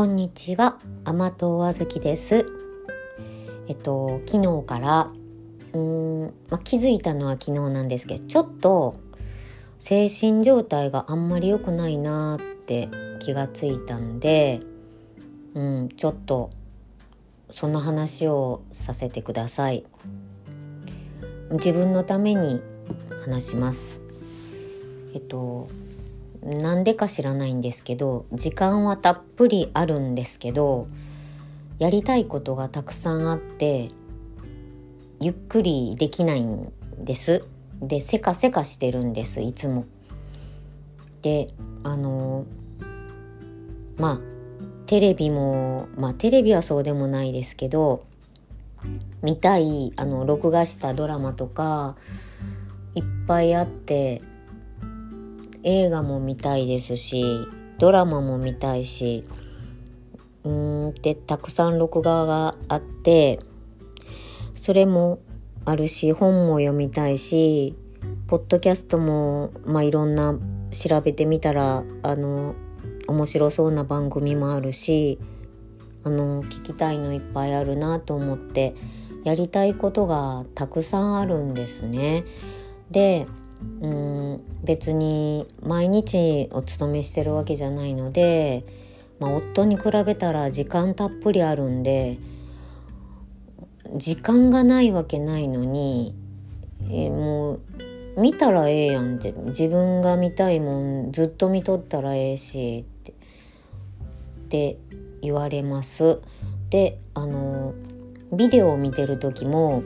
こんにちは、甘党あずきです。えっと昨日からうーん、ま、気づいたのは昨日なんですけど、ちょっと精神状態があんまり良くないなって気がついたんで、うん、ちょっとその話をさせてください。自分のために話します。えっとなんでか知らないんですけど時間はたっぷりあるんですけどやりたいことがたくさんあってゆっくりできないんですでせかせかしてるんですいつも。であのまあテレビもまあテレビはそうでもないですけど見たいあの録画したドラマとかいっぱいあって映画も見たいですしドラマも見たいしうーんでたくさん録画があってそれもあるし本も読みたいしポッドキャストも、まあ、いろんな調べてみたらあの面白そうな番組もあるしあの聞きたいのいっぱいあるなと思ってやりたいことがたくさんあるんですね。でうん別に毎日お勤めしてるわけじゃないので、まあ、夫に比べたら時間たっぷりあるんで時間がないわけないのに、え、もう見たらええやんって自分が見たいもんずっと見とったらええしってって言われます。であのビデオを見てる時も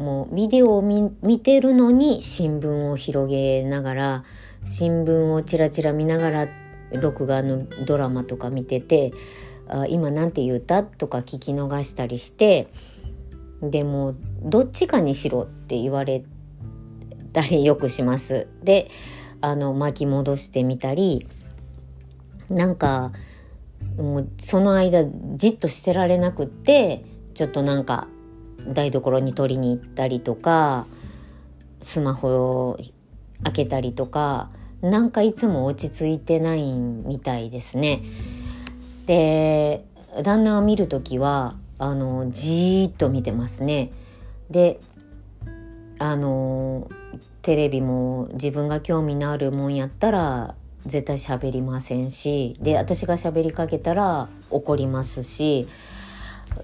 もうビデオを見てるのに新聞を広げながら新聞をちらちら見ながら録画のドラマとか見ててあ今何て言うたとか聞き逃したりしてでもどっちかにしろって言われたりよくします。であの巻き戻してみたりなんかもうその間じっとしてられなくってちょっとなんか台所に取りに行ったりとかスマホを開けたりとかなんかいつも落ち着いてないみたいですね。で旦那が見る時はあのじーっと見てますね。であのテレビも自分が興味のあるもんやったら絶対喋りませんしで私が喋りかけたら怒りますし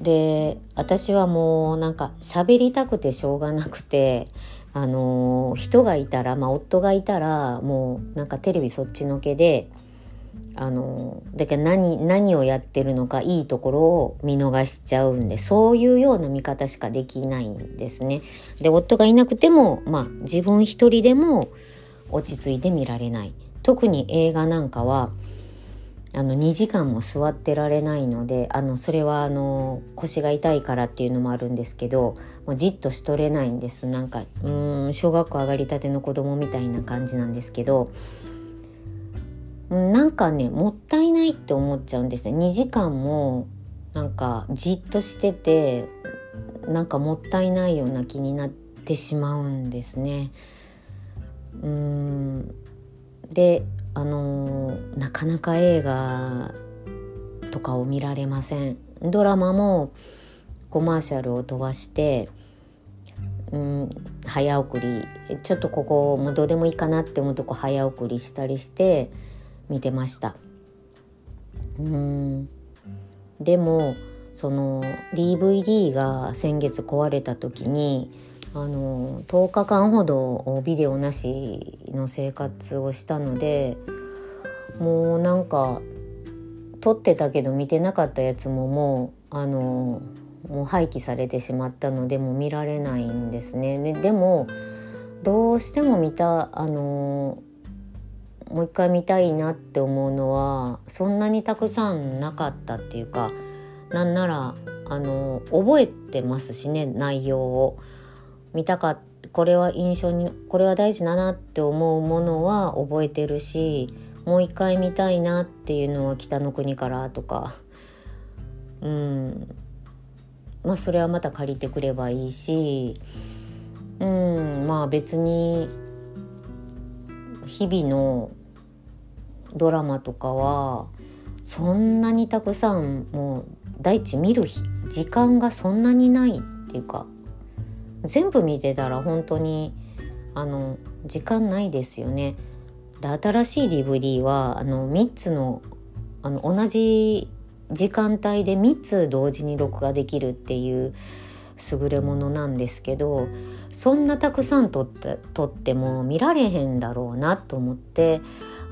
で私はもうなんか喋りたくてしょうがなくてあの人がいたら、まあ、夫がいたらもうなんかテレビそっちのけであのだから何何をやってるのかいいところを見逃しちゃうんでそういうような見方しかできないんですね。で夫がいなくても、まあ、自分一人でも落ち着いて見られない。特に映画なんかはあの2時間も座ってられないのであのそれはあの腰が痛いからっていうのもあるんですけどもうじっとしとれないんです。なんかうん小学校上がりたての子供みたいな感じなんですけどなんかねもったいないって思っちゃうんですね。2時間もなんかじっとしててなんかもったいないような気になってしまうんですね。うん。であのなかなか映画とかを見られません。ドラマもコマーシャルを飛ばしてうん早送り。ちょっとここもうどうでもいいかなって思うとこ早送りしたりして見てました。うん。でもその DVD が先月壊れた時にあの10日間ほどビデオなしの生活をしたのでもうなんか撮ってたけど見てなかったやつももうあのもう廃棄されてしまったのでもう見られないんですね。ででもどうしても見たあのもう一回見たいなって思うのはそんなにたくさんなかったっていうかなんならあの覚えてますしね内容を。見たかこれは印象にこれは大事だなって思うものは覚えてるしもう一回見たいなっていうのは北の国からとか。うん。まあそれはまた借りてくればいいし。うん。まあ別に日々のドラマとかはそんなにたくさんもう大地見る時間がそんなにないっていうか。全部見てたら本当にあの時間ないですよね。で新しい DVD はあの3つのあの同じ時間帯で3つ同時に録画できるっていう優れものなんですけどそんなたくさん撮って撮っても見られへんだろうなと思って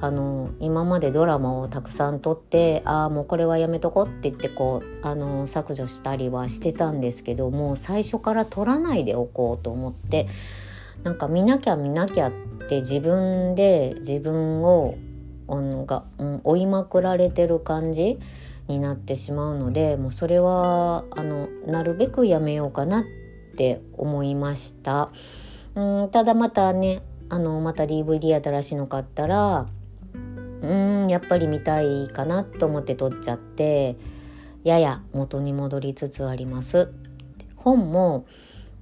あの今までドラマをたくさん撮ってああもうこれはやめとこって言ってこうあの削除したりはしてたんですけどもう最初から撮らないでおこうと思ってなんか見なきゃ見なきゃって自分で自分をが、追いまくられてる感じになってしまうのでもうそれはあのなるべくやめようかなって思いました。うんただまたねあのまた DVD 新しいの買ったらうんやっぱり見たいかなと思って撮っちゃってやや元に戻りつつあります。本も、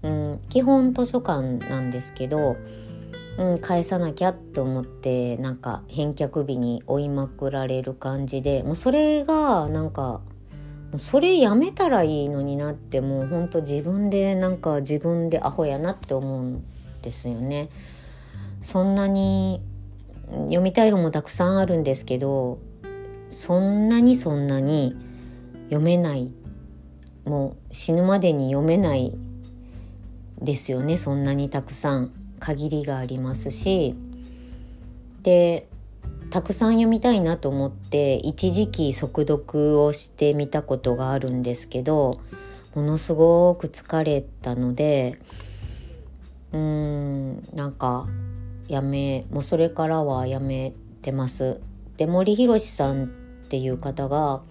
うん、基本図書館なんですけどうん、返さなきゃって思ってなんか返却日に追いまくられる感じでもうそれがなんかそれやめたらいいのになってもうほんと自分でなんか自分でアホやなって思うんですよね。そんなに読みたい本もたくさんあるんですけどそんなにそんなに読めないもう死ぬまでに読めないですよねそんなにたくさん。限りがありますしでたくさん読みたいなと思って一時期速読をしてみたことがあるんですけどものすごく疲れたのでうーんなんかやめもうそれからはやめてます。で森博さんっていう方が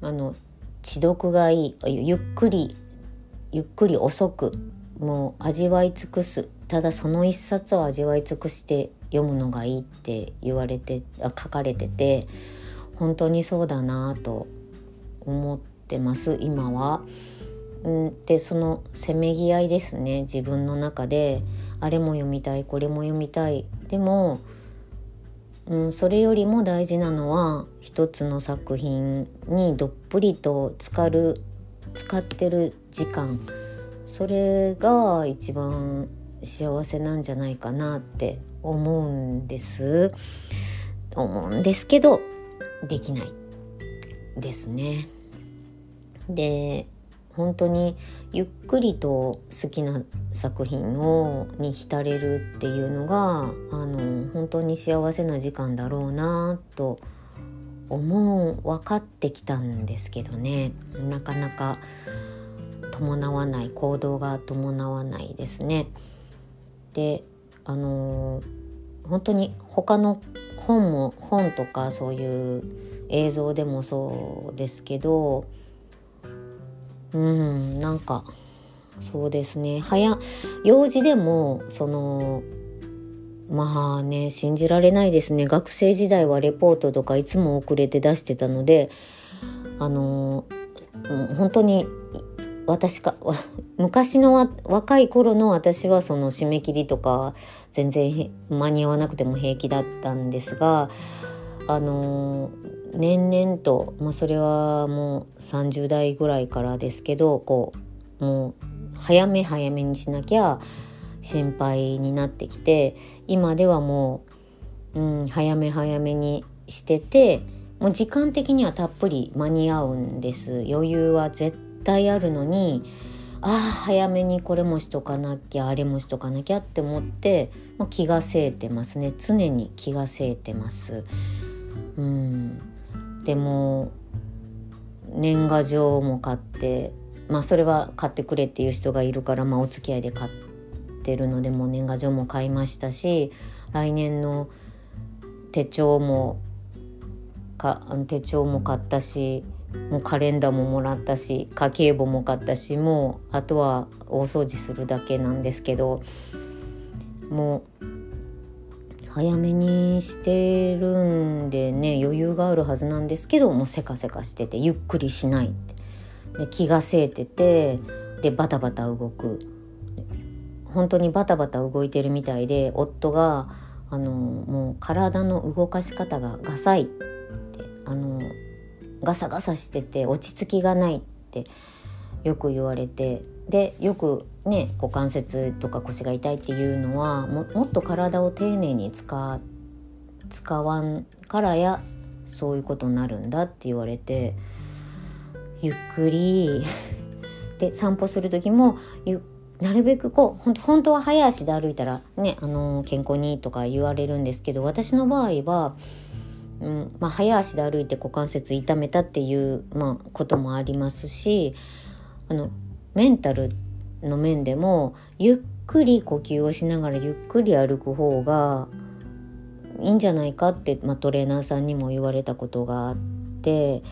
あの知読がいいゆっくりゆっくり遅くもう味わい尽くすただその一冊を味わい尽くして読むのがいいって言われてあ書かれてて本当にそうだなと思ってます今は。ん、でそのせめぎ合いですね自分の中であれも読みたいこれも読みたい。でも、うん、それよりも大事なのは一つの作品にどっぷりと浸かる使ってる時間。それが一番幸せなんじゃないかなって思うんです。思うんですけどできないですね。で本当にゆっくりと好きな作品をに浸れるっていうのがあの本当に幸せな時間だろうなと思う分かってきたんですけどねなかなか伴わない行動が伴わないですね。であの、本当に他の本も本とかそういう映像でもそうですけどうんなんかそうですね。早幼児でもそのまあね信じられないですね。学生時代はレポートとかいつも遅れて出してたのであの本当に私か 昔の若い頃の私はその締め切りとか全然間に合わなくても平気だったんですがあの年々と、まあ、それはもう30代ぐらいからですけどこうもう早め早めにしなきゃ心配になってきて今ではもう、うん、早め早めにしててもう時間的にはたっぷり間に合うんです。余裕は絶対あるのにああ早めにこれもしとかなきゃあれもしとかなきゃって思ってもう気がせいてますね。常に気がせいてます。うん。でも年賀状も買ってまあそれは買ってくれっていう人がいるから、まあ、お付き合いで買ってるのでもう年賀状も買いましたし来年の手帳もか手帳も買ったしもうカレンダーももらったし家計簿も買ったしもうあとは大掃除するだけなんですけどもう早めにしてるんでね余裕があるはずなんですけどもうせかせかしててゆっくりしないで気がせいててでバタバタ動く。本当にバタバタ動いてるみたいで夫があのもう体の動かし方がガサいってあのガサガサしてて落ち着きがないってよく言われて。でよくね股関節とか腰が痛いっていうのはもっと体を丁寧に使って使わんからやそういうことになるんだって言われてゆっくり。で散歩する時もなるべくこう本当は早足で歩いたらね、あのー、健康にいいとか言われるんですけど私の場合は、うんまあ、早足で歩いて股関節痛めたっていう、まあ、こともありますしあのメンタルの面でもゆっくり呼吸をしながらゆっくり歩く方がいいんじゃないかって、まあ、トレーナーさんにも言われたことがあって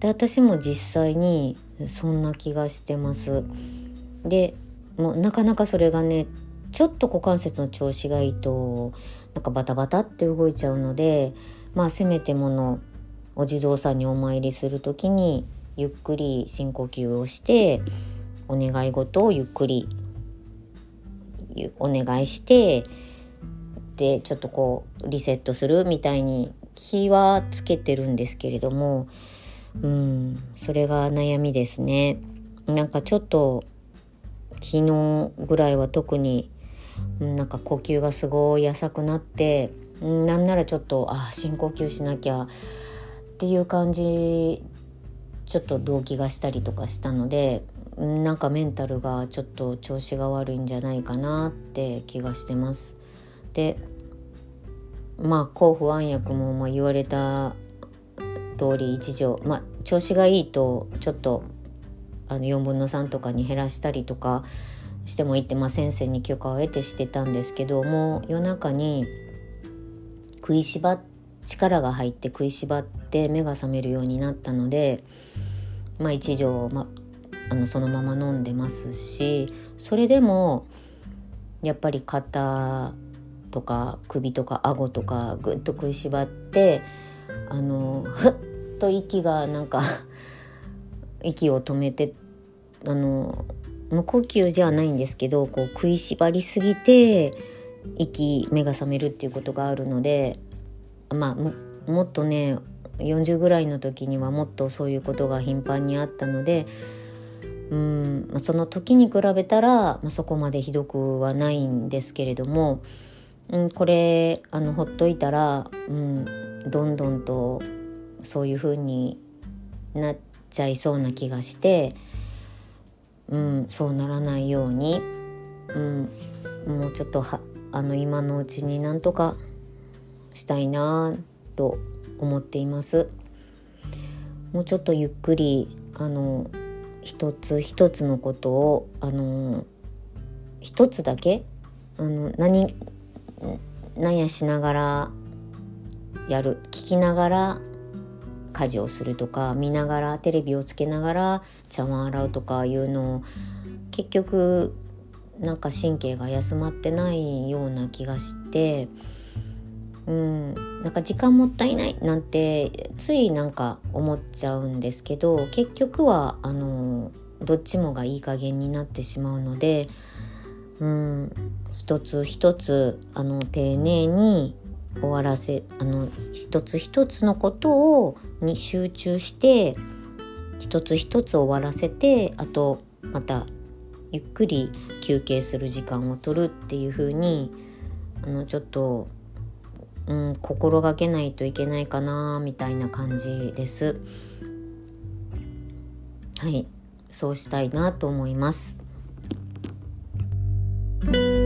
で私も実際にそんな気がしてます。でもうなかなかそれがねちょっと股関節の調子がいいとなんかバタバタって動いちゃうのでまあせめてものお地蔵さんにお参りする時にゆっくり深呼吸をしてお願い事をゆっくりお願いしてでちょっとこうリセットするみたいに気はつけてるんですけれどもうんそれが悩みですねなんかちょっと昨日ぐらいは特になんか呼吸がすごい浅くなってなんならちょっとあ深呼吸しなきゃっていう感じちょっと動悸がしたりとかしたのでなんかメンタルがちょっと調子が悪いんじゃないかなって気がしてます。でまあ抗不安薬もまあ言われた通り一錠まあ調子がいいとちょっとあの4分の3とかに減らしたりとかしてもいいって、まあ、先生に許可を得てしてたんですけども夜中に食いしば力が入って食いしばって目が覚めるようになったので、まあ、一錠、まあ、あのそのまま飲んでますしそれでもやっぱり肩とか首とか顎とかぐっと食いしばってあのふっ と息がなんか 息を止めてあの無呼吸じゃないんですけどこう食いしばりすぎて息目が覚めるっていうことがあるのでまあもっとね40ぐらいの時にはもっとそういうことが頻繁にあったのでうんその時に比べたら、まあ、そこまでひどくはないんですけれどもうん、これあのほっといたら、うん、どんどんとそういう風になっちゃいそうな気がして、うん、そうならないように、うん、もうちょっとはあの今のうちになんとかしたいなと思っています。もうちょっとゆっくりあの一つ一つのことをあの一つだけあの何なんやしながらやる聞きながら家事をするとか見ながらテレビをつけながら茶碗洗うとかいうのを結局なんか神経が休まってないような気がしてうんなんか時間もったいないなんてついなんか思っちゃうんですけど結局はあのどっちもがいい加減になってしまうのでうん一つ一つあの丁寧に終わらせあの一つ一つのことをに集中して一つ一つ終わらせてあとまたゆっくり休憩する時間を取るっていう風にあのちょっと、うん、心がけないといけないかなみたいな感じです。はいそうしたいなと思います。Thank you